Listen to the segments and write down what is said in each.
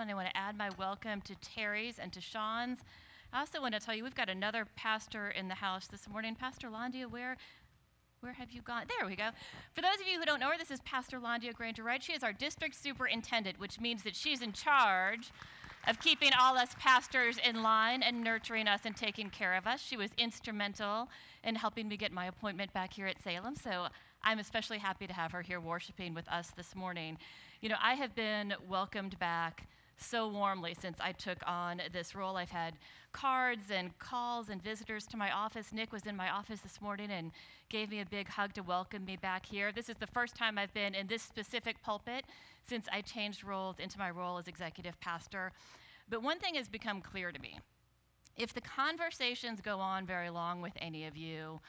And I want to add my welcome to Terry's and to Sean's. I also want to tell you we've got another pastor in the house this morning. Pastor Londia, where where have you gone? There we go. For those of you who don't know her, this is Pastor Londia Granger Wright. She is our district superintendent, which means that she's in charge of keeping all us pastors in line and nurturing us and taking care of us. She was instrumental in helping me get my appointment back here at Salem. So I'm especially happy to have her here worshiping with us this morning. You know, I have been welcomed back so warmly since I took on this role. I've had cards and calls and visitors to my office. Nick was in my office this morning and gave me a big hug to welcome me back here. This is the first time I've been in this specific pulpit since I changed roles into my role as executive pastor. But one thing has become clear to me. If the conversations go on very long with any of you,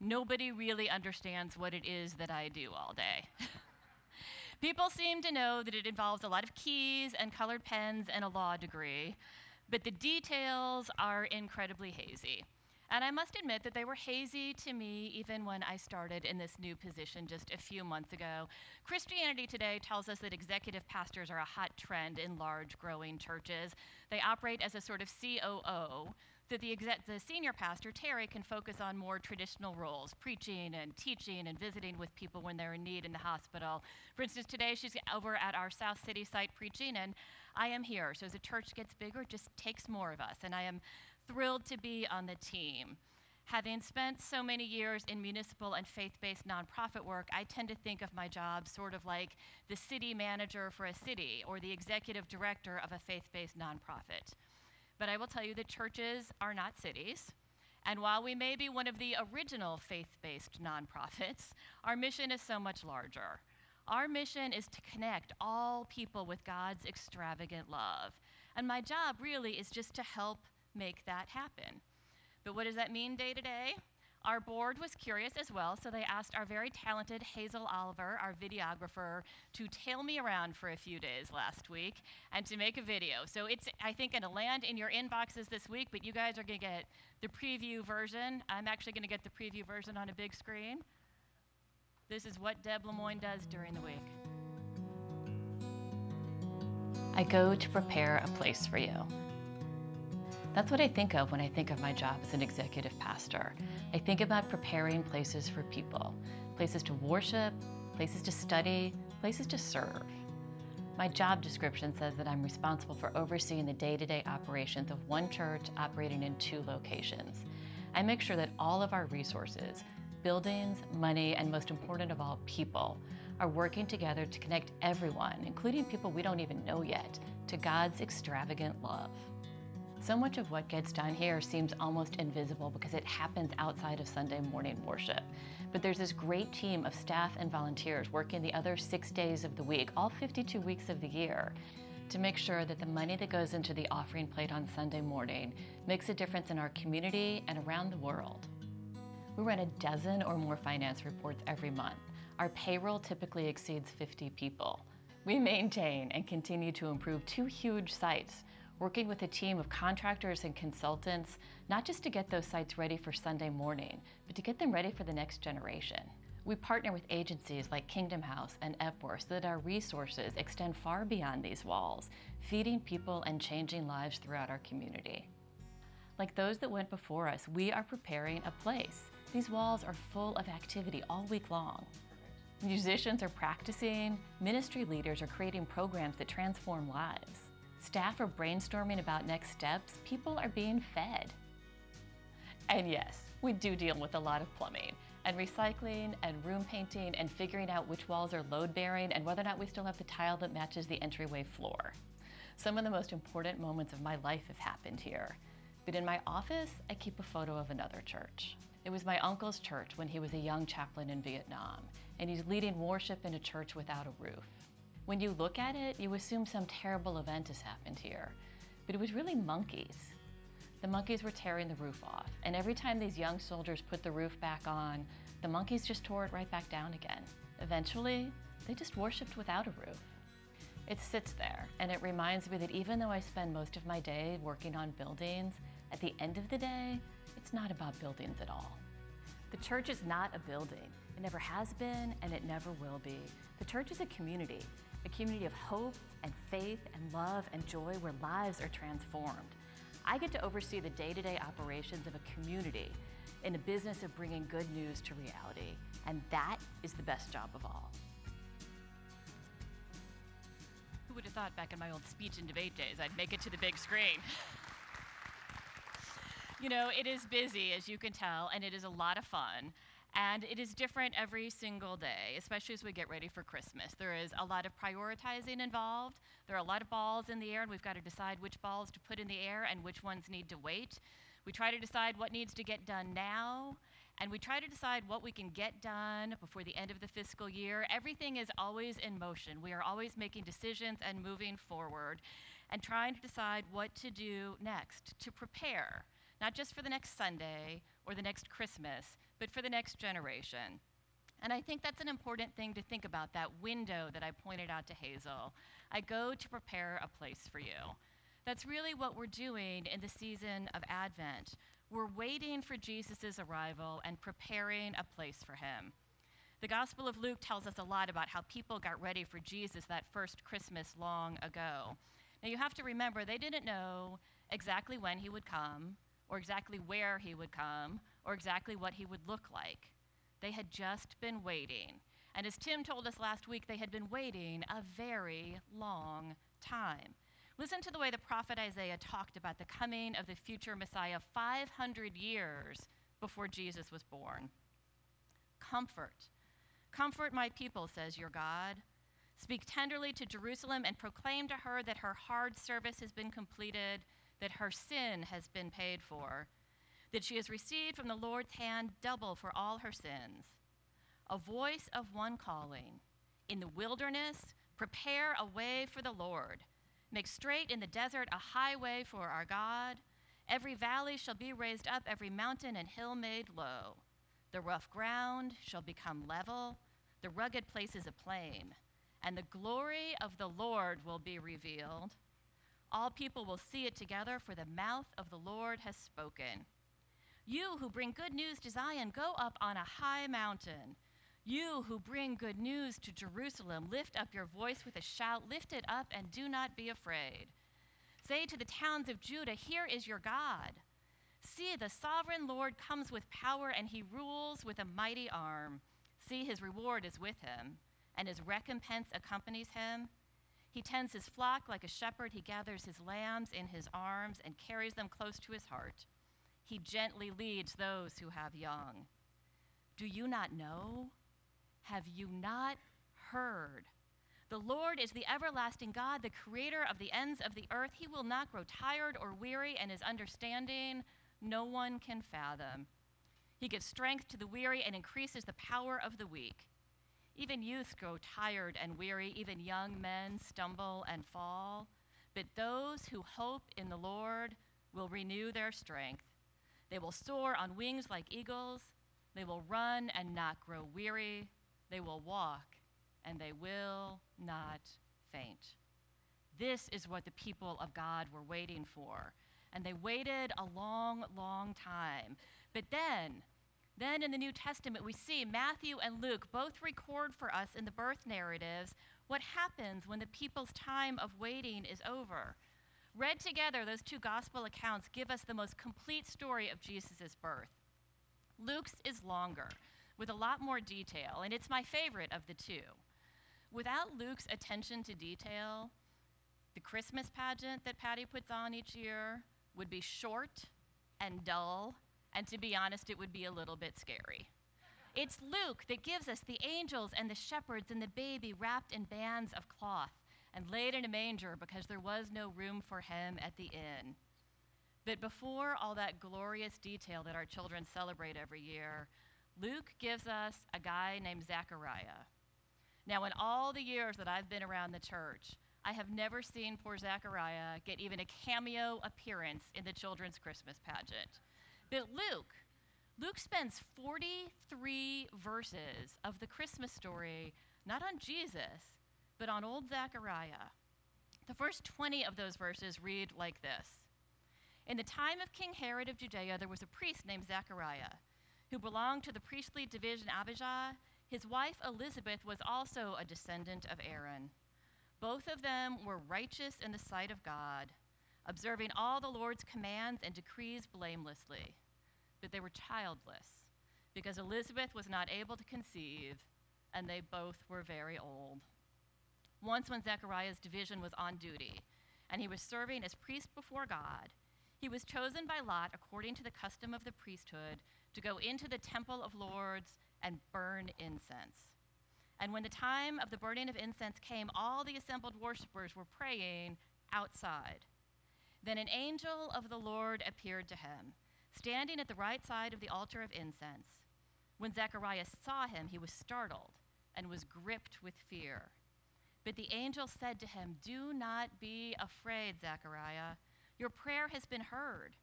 nobody really understands what it is that I do all day. People seem to know that it involves a lot of keys and colored pens and a law degree, but the details are incredibly hazy. And I must admit that they were hazy to me even when I started in this new position just a few months ago. Christianity Today tells us that executive pastors are a hot trend in large, growing churches. They operate as a sort of COO, that the, the senior pastor, Terry, can focus on more traditional roles, preaching and teaching and visiting with people when they're in need in the hospital. For instance, today she's over at our South City site preaching, and I am here. So as the church gets bigger, it just takes more of us. And I am thrilled to be on the team. Having spent so many years in municipal and faith based nonprofit work, I tend to think of my job sort of like the city manager for a city or the executive director of a faith based nonprofit. But I will tell you that churches are not cities. And while we may be one of the original faith based nonprofits, our mission is so much larger. Our mission is to connect all people with God's extravagant love. And my job really is just to help make that happen. But what does that mean day to day? Our board was curious as well, so they asked our very talented Hazel Oliver, our videographer, to tail me around for a few days last week and to make a video. So it's, I think, going to land in your inboxes this week, but you guys are going to get the preview version. I'm actually going to get the preview version on a big screen. This is what Deb Lemoyne does during the week. I go to prepare a place for you. That's what I think of when I think of my job as an executive pastor. I think about preparing places for people, places to worship, places to study, places to serve. My job description says that I'm responsible for overseeing the day to day operations of one church operating in two locations. I make sure that all of our resources, buildings, money, and most important of all, people, are working together to connect everyone, including people we don't even know yet, to God's extravagant love. So much of what gets done here seems almost invisible because it happens outside of Sunday morning worship. But there's this great team of staff and volunteers working the other six days of the week, all 52 weeks of the year, to make sure that the money that goes into the offering plate on Sunday morning makes a difference in our community and around the world. We run a dozen or more finance reports every month. Our payroll typically exceeds 50 people. We maintain and continue to improve two huge sites working with a team of contractors and consultants, not just to get those sites ready for Sunday morning, but to get them ready for the next generation. We partner with agencies like Kingdom House and Epworth so that our resources extend far beyond these walls, feeding people and changing lives throughout our community. Like those that went before us, we are preparing a place. These walls are full of activity all week long. Musicians are practicing, ministry leaders are creating programs that transform lives. Staff are brainstorming about next steps. People are being fed. And yes, we do deal with a lot of plumbing and recycling and room painting and figuring out which walls are load bearing and whether or not we still have the tile that matches the entryway floor. Some of the most important moments of my life have happened here. But in my office, I keep a photo of another church. It was my uncle's church when he was a young chaplain in Vietnam, and he's leading worship in a church without a roof. When you look at it, you assume some terrible event has happened here, but it was really monkeys. The monkeys were tearing the roof off, and every time these young soldiers put the roof back on, the monkeys just tore it right back down again. Eventually, they just worshipped without a roof. It sits there, and it reminds me that even though I spend most of my day working on buildings, at the end of the day, it's not about buildings at all. The church is not a building. It never has been, and it never will be. The church is a community, a community of hope and faith and love and joy where lives are transformed. I get to oversee the day to day operations of a community in the business of bringing good news to reality, and that is the best job of all. Who would have thought back in my old speech and debate days I'd make it to the big screen? you know, it is busy, as you can tell, and it is a lot of fun. And it is different every single day, especially as we get ready for Christmas. There is a lot of prioritizing involved. There are a lot of balls in the air, and we've got to decide which balls to put in the air and which ones need to wait. We try to decide what needs to get done now, and we try to decide what we can get done before the end of the fiscal year. Everything is always in motion. We are always making decisions and moving forward and trying to decide what to do next to prepare, not just for the next Sunday or the next Christmas, but for the next generation. And I think that's an important thing to think about that window that I pointed out to Hazel. I go to prepare a place for you. That's really what we're doing in the season of Advent. We're waiting for Jesus' arrival and preparing a place for him. The Gospel of Luke tells us a lot about how people got ready for Jesus that first Christmas long ago. Now, you have to remember, they didn't know exactly when he would come, or exactly where he would come, or exactly what he would look like. They had just been waiting. And as Tim told us last week, they had been waiting a very long time. Listen to the way the prophet Isaiah talked about the coming of the future Messiah 500 years before Jesus was born. Comfort. Comfort my people, says your God. Speak tenderly to Jerusalem and proclaim to her that her hard service has been completed, that her sin has been paid for that she has received from the Lord's hand double for all her sins. A voice of one calling, In the wilderness, prepare a way for the Lord. Make straight in the desert a highway for our God. Every valley shall be raised up, every mountain and hill made low. The rough ground shall become level, the rugged places a plain, and the glory of the Lord will be revealed. All people will see it together, for the mouth of the Lord has spoken. You who bring good news to Zion, go up on a high mountain. You who bring good news to Jerusalem, lift up your voice with a shout, lift it up and do not be afraid. Say to the towns of Judah, Here is your God. See, the sovereign Lord comes with power and he rules with a mighty arm. See, his reward is with him, and his recompense accompanies him. He tends his flock like a shepherd. He gathers his lambs in his arms and carries them close to his heart. He gently leads those who have young. Do you not know? Have you not heard? The Lord is the everlasting God, the creator of the ends of the earth. He will not grow tired or weary, and his understanding no one can fathom. He gives strength to the weary and increases the power of the weak. Even youths grow tired and weary, even young men stumble and fall. But those who hope in the Lord will renew their strength. They will soar on wings like eagles. They will run and not grow weary. They will walk and they will not faint. This is what the people of God were waiting for. And they waited a long, long time. But then, then in the New Testament, we see Matthew and Luke both record for us in the birth narratives what happens when the people's time of waiting is over. Read together, those two gospel accounts give us the most complete story of Jesus' birth. Luke's is longer, with a lot more detail, and it's my favorite of the two. Without Luke's attention to detail, the Christmas pageant that Patty puts on each year would be short and dull, and to be honest, it would be a little bit scary. It's Luke that gives us the angels and the shepherds and the baby wrapped in bands of cloth and laid in a manger because there was no room for him at the inn. But before all that glorious detail that our children celebrate every year, Luke gives us a guy named Zechariah. Now, in all the years that I've been around the church, I have never seen poor Zechariah get even a cameo appearance in the children's Christmas pageant. But Luke, Luke spends 43 verses of the Christmas story not on Jesus, but on old Zechariah. The first 20 of those verses read like this In the time of King Herod of Judea, there was a priest named Zechariah who belonged to the priestly division Abijah. His wife Elizabeth was also a descendant of Aaron. Both of them were righteous in the sight of God, observing all the Lord's commands and decrees blamelessly. But they were childless, because Elizabeth was not able to conceive, and they both were very old. Once, when Zechariah's division was on duty, and he was serving as priest before God, he was chosen by Lot, according to the custom of the priesthood, to go into the temple of Lords and burn incense. And when the time of the burning of incense came, all the assembled worshippers were praying outside. Then an angel of the Lord appeared to him, standing at the right side of the altar of incense. When Zechariah saw him, he was startled and was gripped with fear. But the angel said to him, Do not be afraid, Zechariah. Your prayer has been heard.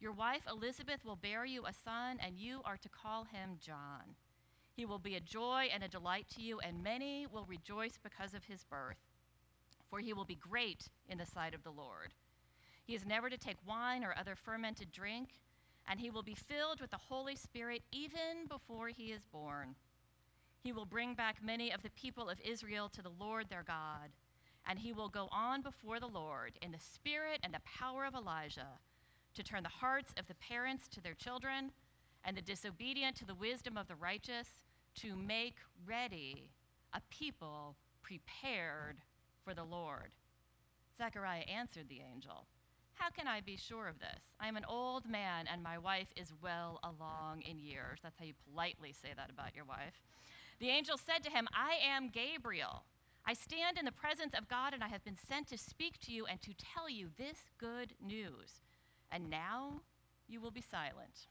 Your wife Elizabeth will bear you a son, and you are to call him John. He will be a joy and a delight to you, and many will rejoice because of his birth, for he will be great in the sight of the Lord. He is never to take wine or other fermented drink, and he will be filled with the Holy Spirit even before he is born. He will bring back many of the people of Israel to the Lord their God, and he will go on before the Lord in the spirit and the power of Elijah to turn the hearts of the parents to their children and the disobedient to the wisdom of the righteous to make ready a people prepared for the Lord. Zechariah answered the angel, How can I be sure of this? I am an old man, and my wife is well along in years. That's how you politely say that about your wife. The angel said to him, I am Gabriel. I stand in the presence of God, and I have been sent to speak to you and to tell you this good news. And now you will be silent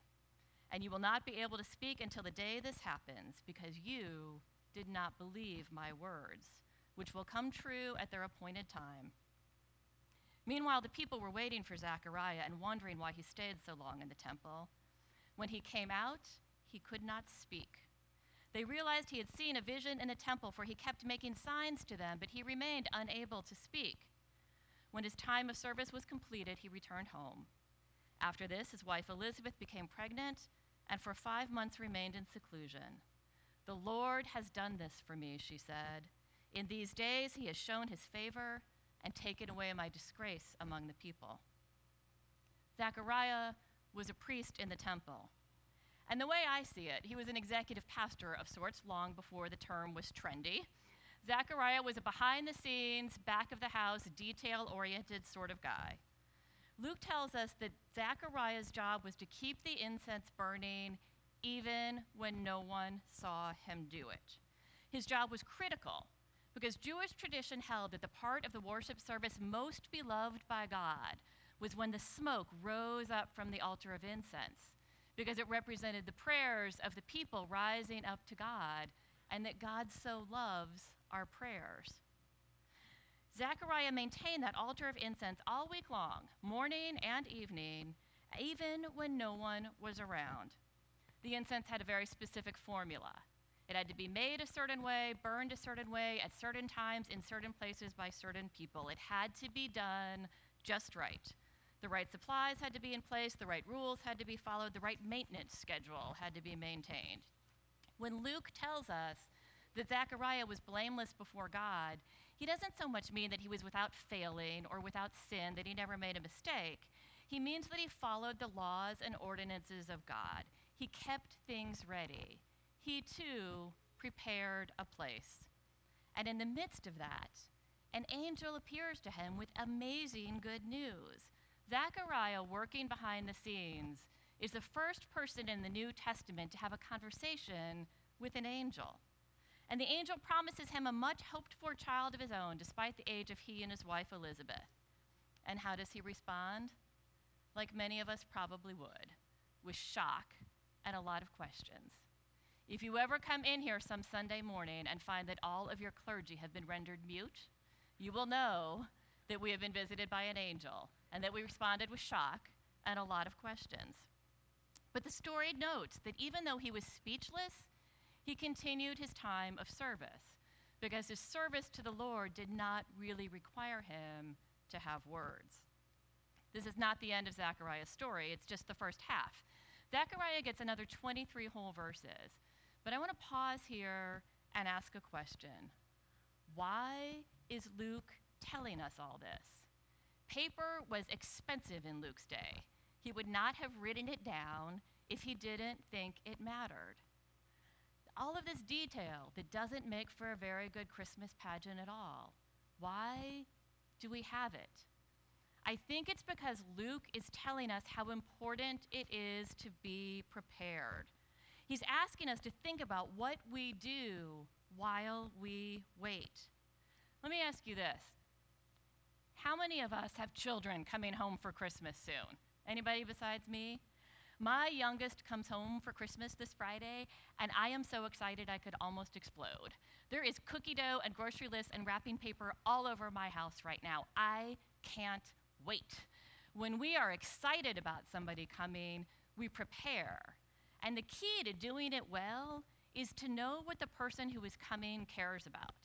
and you will not be able to speak until the day this happens, because you did not believe my words, which will come true at their appointed time. Meanwhile, the people were waiting for Zechariah and wondering why he stayed so long in the temple. When he came out, he could not speak. They realized he had seen a vision in the temple, for he kept making signs to them, but he remained unable to speak. When his time of service was completed, he returned home. After this, his wife Elizabeth became pregnant and for five months remained in seclusion. The Lord has done this for me, she said. In these days he has shown his favor and taken away my disgrace among the people. Zechariah was a priest in the temple. And the way I see it, he was an executive pastor of sorts long before the term was trendy. Zechariah was a behind the scenes, back of the house, detail oriented sort of guy. Luke tells us that Zechariah's job was to keep the incense burning even when no one saw him do it. His job was critical because Jewish tradition held that the part of the worship service most beloved by God was when the smoke rose up from the altar of incense because it represented the prayers of the people rising up to God and that God so loves our prayers. Zechariah maintained that altar of incense all week long, morning and evening, even when no one was around. The incense had a very specific formula. It had to be made a certain way, burned a certain way, at certain times, in certain places, by certain people. It had to be done just right. The right supplies had to be in place, the right rules had to be followed, the right maintenance schedule had to be maintained. When Luke tells us that Zechariah was blameless before God, he doesn't so much mean that he was without failing or without sin, that he never made a mistake. He means that he followed the laws and ordinances of God. He kept things ready. He too prepared a place. And in the midst of that, an angel appears to him with amazing good news. Zechariah, working behind the scenes, is the first person in the New Testament to have a conversation with an angel. And the angel promises him a much hoped for child of his own, despite the age of he and his wife Elizabeth. And how does he respond? Like many of us probably would, with shock and a lot of questions. If you ever come in here some Sunday morning and find that all of your clergy have been rendered mute, you will know that we have been visited by an angel and that we responded with shock and a lot of questions. But the story notes that even though he was speechless, he continued his time of service because his service to the Lord did not really require him to have words. This is not the end of Zechariah's story, it's just the first half. Zechariah gets another 23 whole verses. But I want to pause here and ask a question Why is Luke telling us all this? Paper was expensive in Luke's day. He would not have written it down if he didn't think it mattered. All of this detail that doesn't make for a very good Christmas pageant at all. Why do we have it? I think it's because Luke is telling us how important it is to be prepared. He's asking us to think about what we do while we wait. Let me ask you this. How many of us have children coming home for Christmas soon? Anybody besides me? My youngest comes home for Christmas this Friday, and I am so excited I could almost explode. There is cookie dough and grocery lists and wrapping paper all over my house right now. I can't wait. When we are excited about somebody coming, we prepare. And the key to doing it well is to know what the person who is coming cares about.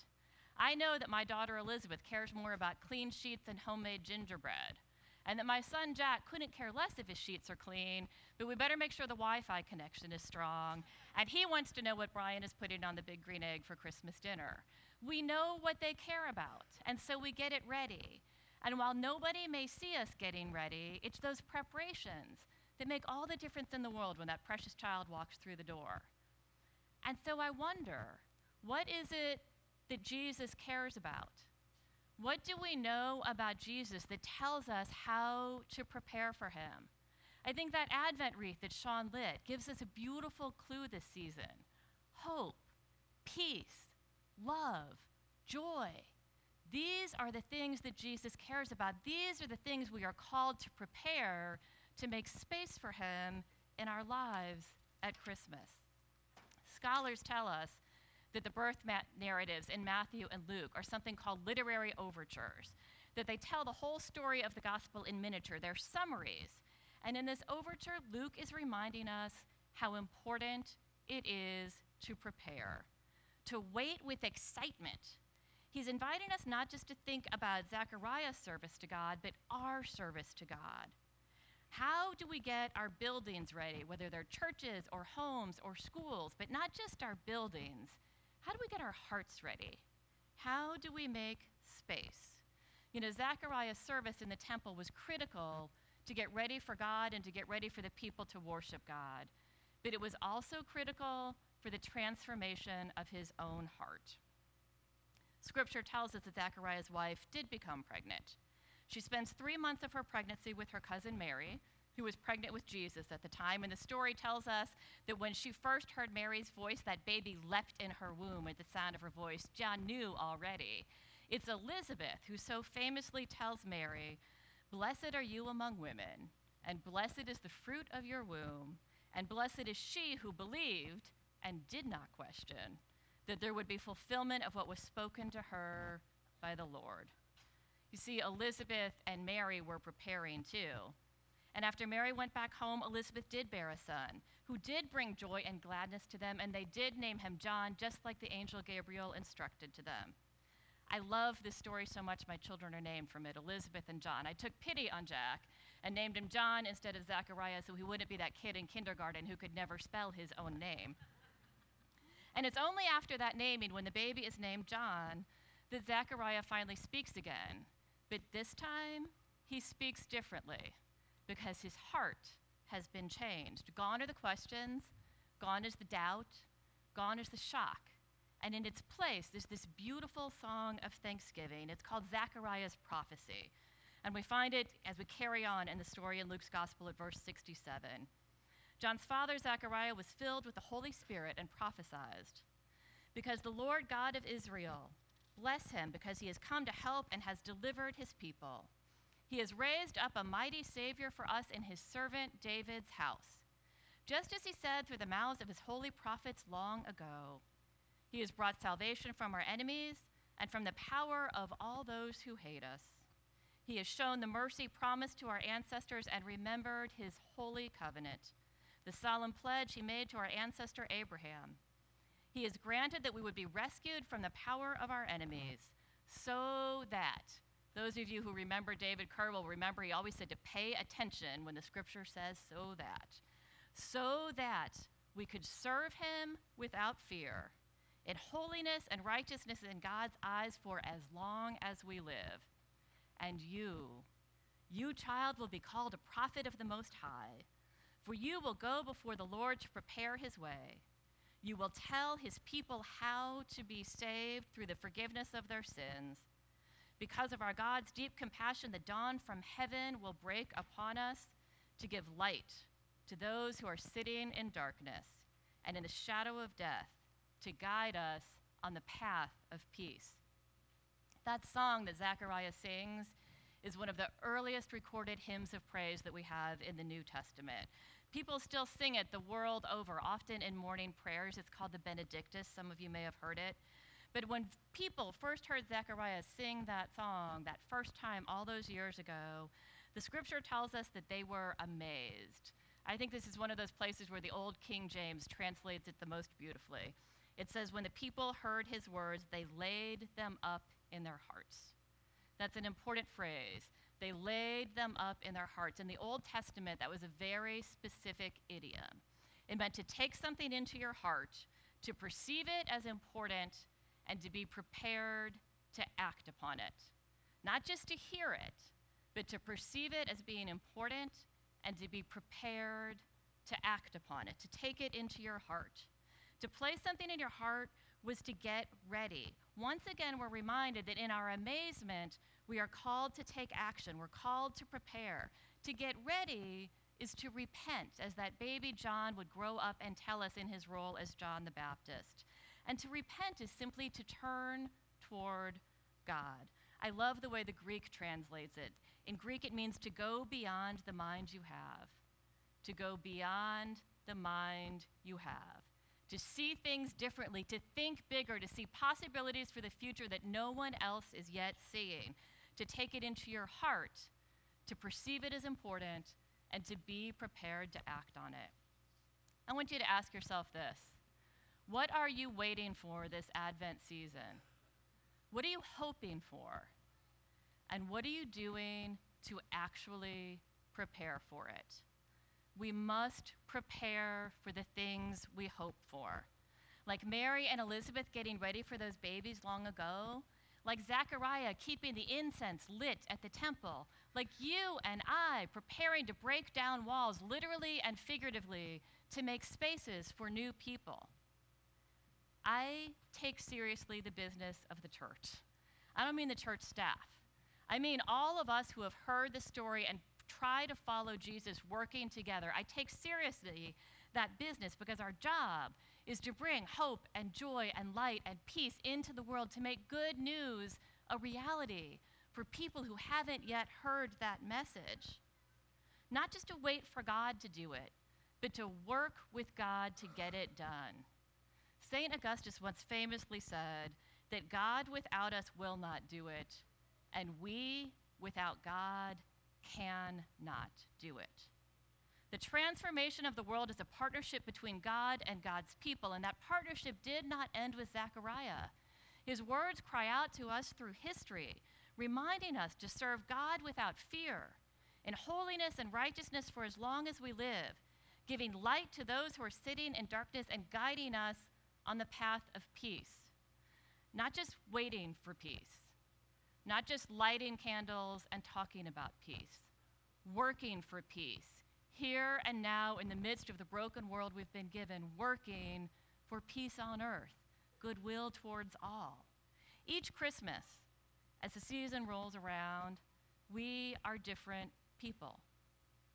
I know that my daughter Elizabeth cares more about clean sheets and homemade gingerbread, and that my son Jack couldn't care less if his sheets are clean, but we better make sure the Wi Fi connection is strong. And he wants to know what Brian is putting on the big green egg for Christmas dinner. We know what they care about, and so we get it ready. And while nobody may see us getting ready, it's those preparations that make all the difference in the world when that precious child walks through the door. And so I wonder what is it that Jesus cares about? What do we know about Jesus that tells us how to prepare for him? I think that Advent wreath that Sean lit gives us a beautiful clue this season hope, peace, love, joy. These are the things that Jesus cares about. These are the things we are called to prepare to make space for him in our lives at Christmas. Scholars tell us that the birth narratives in Matthew and Luke are something called literary overtures, that they tell the whole story of the gospel in miniature. They're summaries. And in this overture, Luke is reminding us how important it is to prepare, to wait with excitement. He's inviting us not just to think about Zechariah's service to God, but our service to God. How do we get our buildings ready, whether they're churches or homes or schools, but not just our buildings? How do we get our hearts ready? How do we make space? You know, Zechariah's service in the temple was critical to get ready for God and to get ready for the people to worship God. But it was also critical for the transformation of his own heart. Scripture tells us that Zechariah's wife did become pregnant. She spends three months of her pregnancy with her cousin Mary, who was pregnant with Jesus at the time. And the story tells us that when she first heard Mary's voice, that baby leapt in her womb at the sound of her voice. John knew already. It's Elizabeth who so famously tells Mary, Blessed are you among women, and blessed is the fruit of your womb, and blessed is she who believed and did not question that there would be fulfillment of what was spoken to her by the Lord. You see, Elizabeth and Mary were preparing too. And after Mary went back home, Elizabeth did bear a son, who did bring joy and gladness to them, and they did name him John, just like the angel Gabriel instructed to them. I love this story so much, my children are named from it Elizabeth and John. I took pity on Jack and named him John instead of Zachariah so he wouldn't be that kid in kindergarten who could never spell his own name. And it's only after that naming, when the baby is named John, that Zachariah finally speaks again. But this time, he speaks differently because his heart has been changed. Gone are the questions, gone is the doubt, gone is the shock. And in its place, there's this beautiful song of thanksgiving. It's called Zechariah's Prophecy. And we find it as we carry on in the story in Luke's Gospel at verse 67. John's father, Zechariah, was filled with the Holy Spirit and prophesied, Because the Lord God of Israel, bless him, because he has come to help and has delivered his people. He has raised up a mighty Savior for us in his servant David's house, just as he said through the mouths of his holy prophets long ago. He has brought salvation from our enemies and from the power of all those who hate us. He has shown the mercy promised to our ancestors and remembered his holy covenant, the solemn pledge he made to our ancestor Abraham. He has granted that we would be rescued from the power of our enemies, so that those of you who remember David Kerr will remember he always said to pay attention when the scripture says so that. So that we could serve him without fear, in holiness and righteousness in God's eyes for as long as we live. And you, you, child, will be called a prophet of the Most High, for you will go before the Lord to prepare his way. You will tell his people how to be saved through the forgiveness of their sins. Because of our God's deep compassion, the dawn from heaven will break upon us to give light to those who are sitting in darkness and in the shadow of death to guide us on the path of peace. That song that Zechariah sings is one of the earliest recorded hymns of praise that we have in the New Testament. People still sing it the world over, often in morning prayers. It's called the Benedictus. Some of you may have heard it. But when people first heard Zechariah sing that song that first time all those years ago, the scripture tells us that they were amazed. I think this is one of those places where the old King James translates it the most beautifully. It says, When the people heard his words, they laid them up in their hearts. That's an important phrase. They laid them up in their hearts. In the Old Testament, that was a very specific idiom. It meant to take something into your heart, to perceive it as important, and to be prepared to act upon it. Not just to hear it, but to perceive it as being important and to be prepared to act upon it, to take it into your heart. To place something in your heart was to get ready. Once again, we're reminded that in our amazement, we are called to take action. We're called to prepare. To get ready is to repent, as that baby John would grow up and tell us in his role as John the Baptist. And to repent is simply to turn toward God. I love the way the Greek translates it. In Greek, it means to go beyond the mind you have, to go beyond the mind you have to see things differently, to think bigger, to see possibilities for the future that no one else is yet seeing, to take it into your heart, to perceive it as important, and to be prepared to act on it. I want you to ask yourself this What are you waiting for this Advent season? What are you hoping for? And what are you doing to actually prepare for it? we must prepare for the things we hope for. Like Mary and Elizabeth getting ready for those babies long ago, like Zechariah keeping the incense lit at the temple, like you and I preparing to break down walls, literally and figuratively, to make spaces for new people. I take seriously the business of the church. I don't mean the church staff. I mean all of us who have heard the story and try to follow Jesus working together. I take seriously that business because our job is to bring hope and joy and light and peace into the world, to make good news a reality for people who haven't yet heard that message. Not just to wait for God to do it, but to work with God to get it done. St. Augustine once famously said that God without us will not do it, and we without God cannot do it. The transformation of the world is a partnership between God and God's people, and that partnership did not end with Zechariah. His words cry out to us through history, reminding us to serve God without fear, in holiness and righteousness for as long as we live, giving light to those who are sitting in darkness and guiding us on the path of peace. Not just waiting for peace, not just lighting candles and talking about peace, working for peace, here and now in the midst of the broken world we've been given, working for peace on earth, goodwill towards all. Each Christmas, as the season rolls around, we are different people.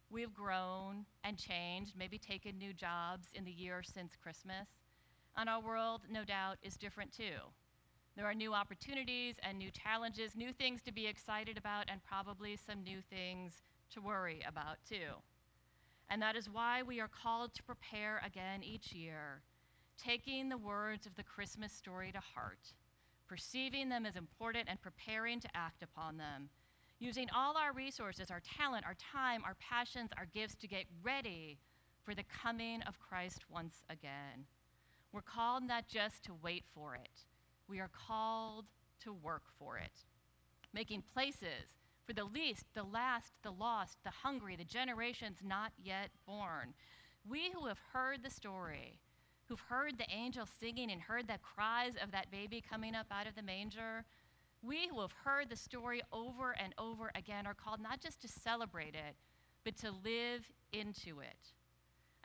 We've grown and changed, maybe taken new jobs in the year since Christmas, our world, no doubt, is different too. There are new opportunities and new challenges, new things to be excited about, and probably some new things to worry about too. And that is why we are called to prepare again each year, taking the words of the Christmas story to heart, perceiving them as important and preparing to act upon them, using all our resources, our talent, our time, our passions, our gifts to get ready for the coming of Christ once again. We're called not just to wait for it we are called to work for it, making places for the least, the last, the lost, the hungry, the generations not yet born. We who have heard the story who've heard the angel singing and heard the cries of that baby coming up out of the manger, we who have heard the story over and over again are called not just to celebrate it, but to live into it.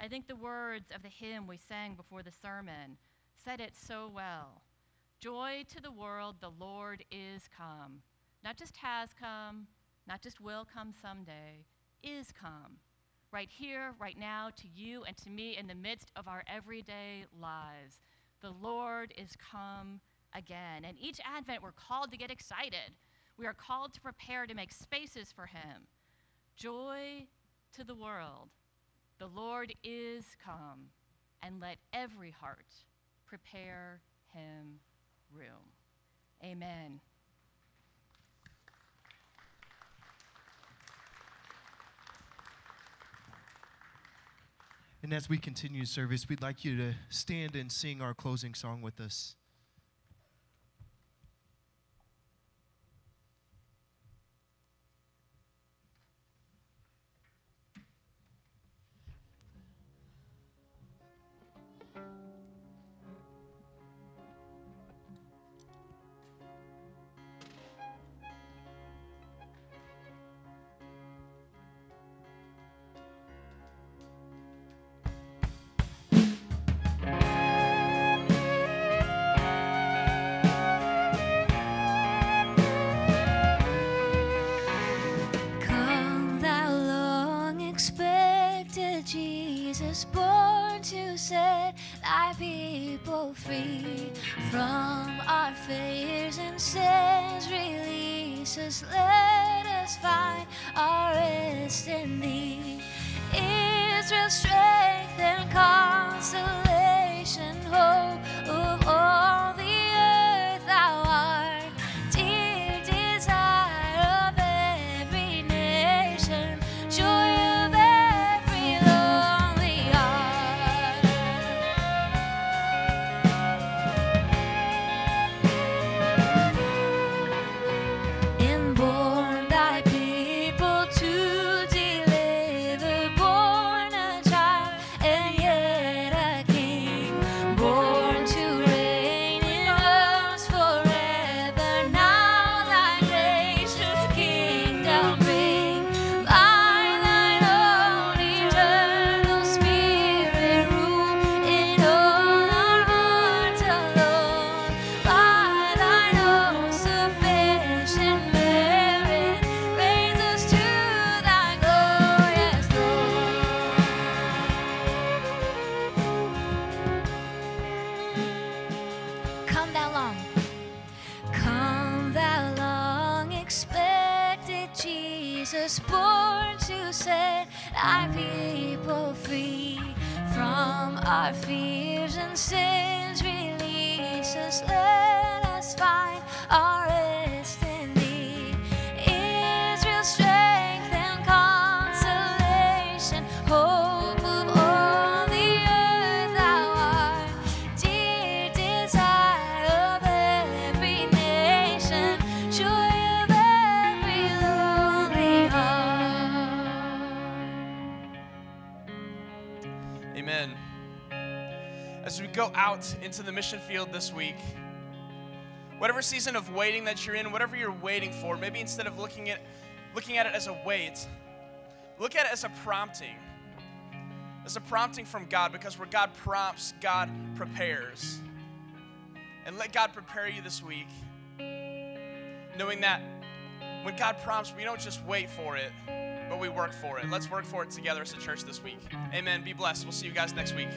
I think the words of the hymn we sang before the sermon said it so well. Joy to the world, the Lord is come. Not just has come, not just will come someday, is come. Right here, right now, to you and to me in the midst of our everyday lives. The Lord is come again. And each Advent, we're called to get excited. We are called to prepare to make spaces for Him. Joy to the world. The Lord is come, and let every heart prepare Him room. Amen. And as we continue service, we'd like you to stand and sing our closing song with us. Release us, out into the mission field this week, whatever season of waiting that you're in, whatever you're waiting for, maybe instead of looking at looking at it as a weight, look at it as a prompting. As a prompting from God, because where God prompts, God prepares. And let God prepare you this week, knowing that when God prompts, we don't just wait for it, but we work for it. Let's work for it together as a church this week. Amen. Be blessed. We'll see you guys next week.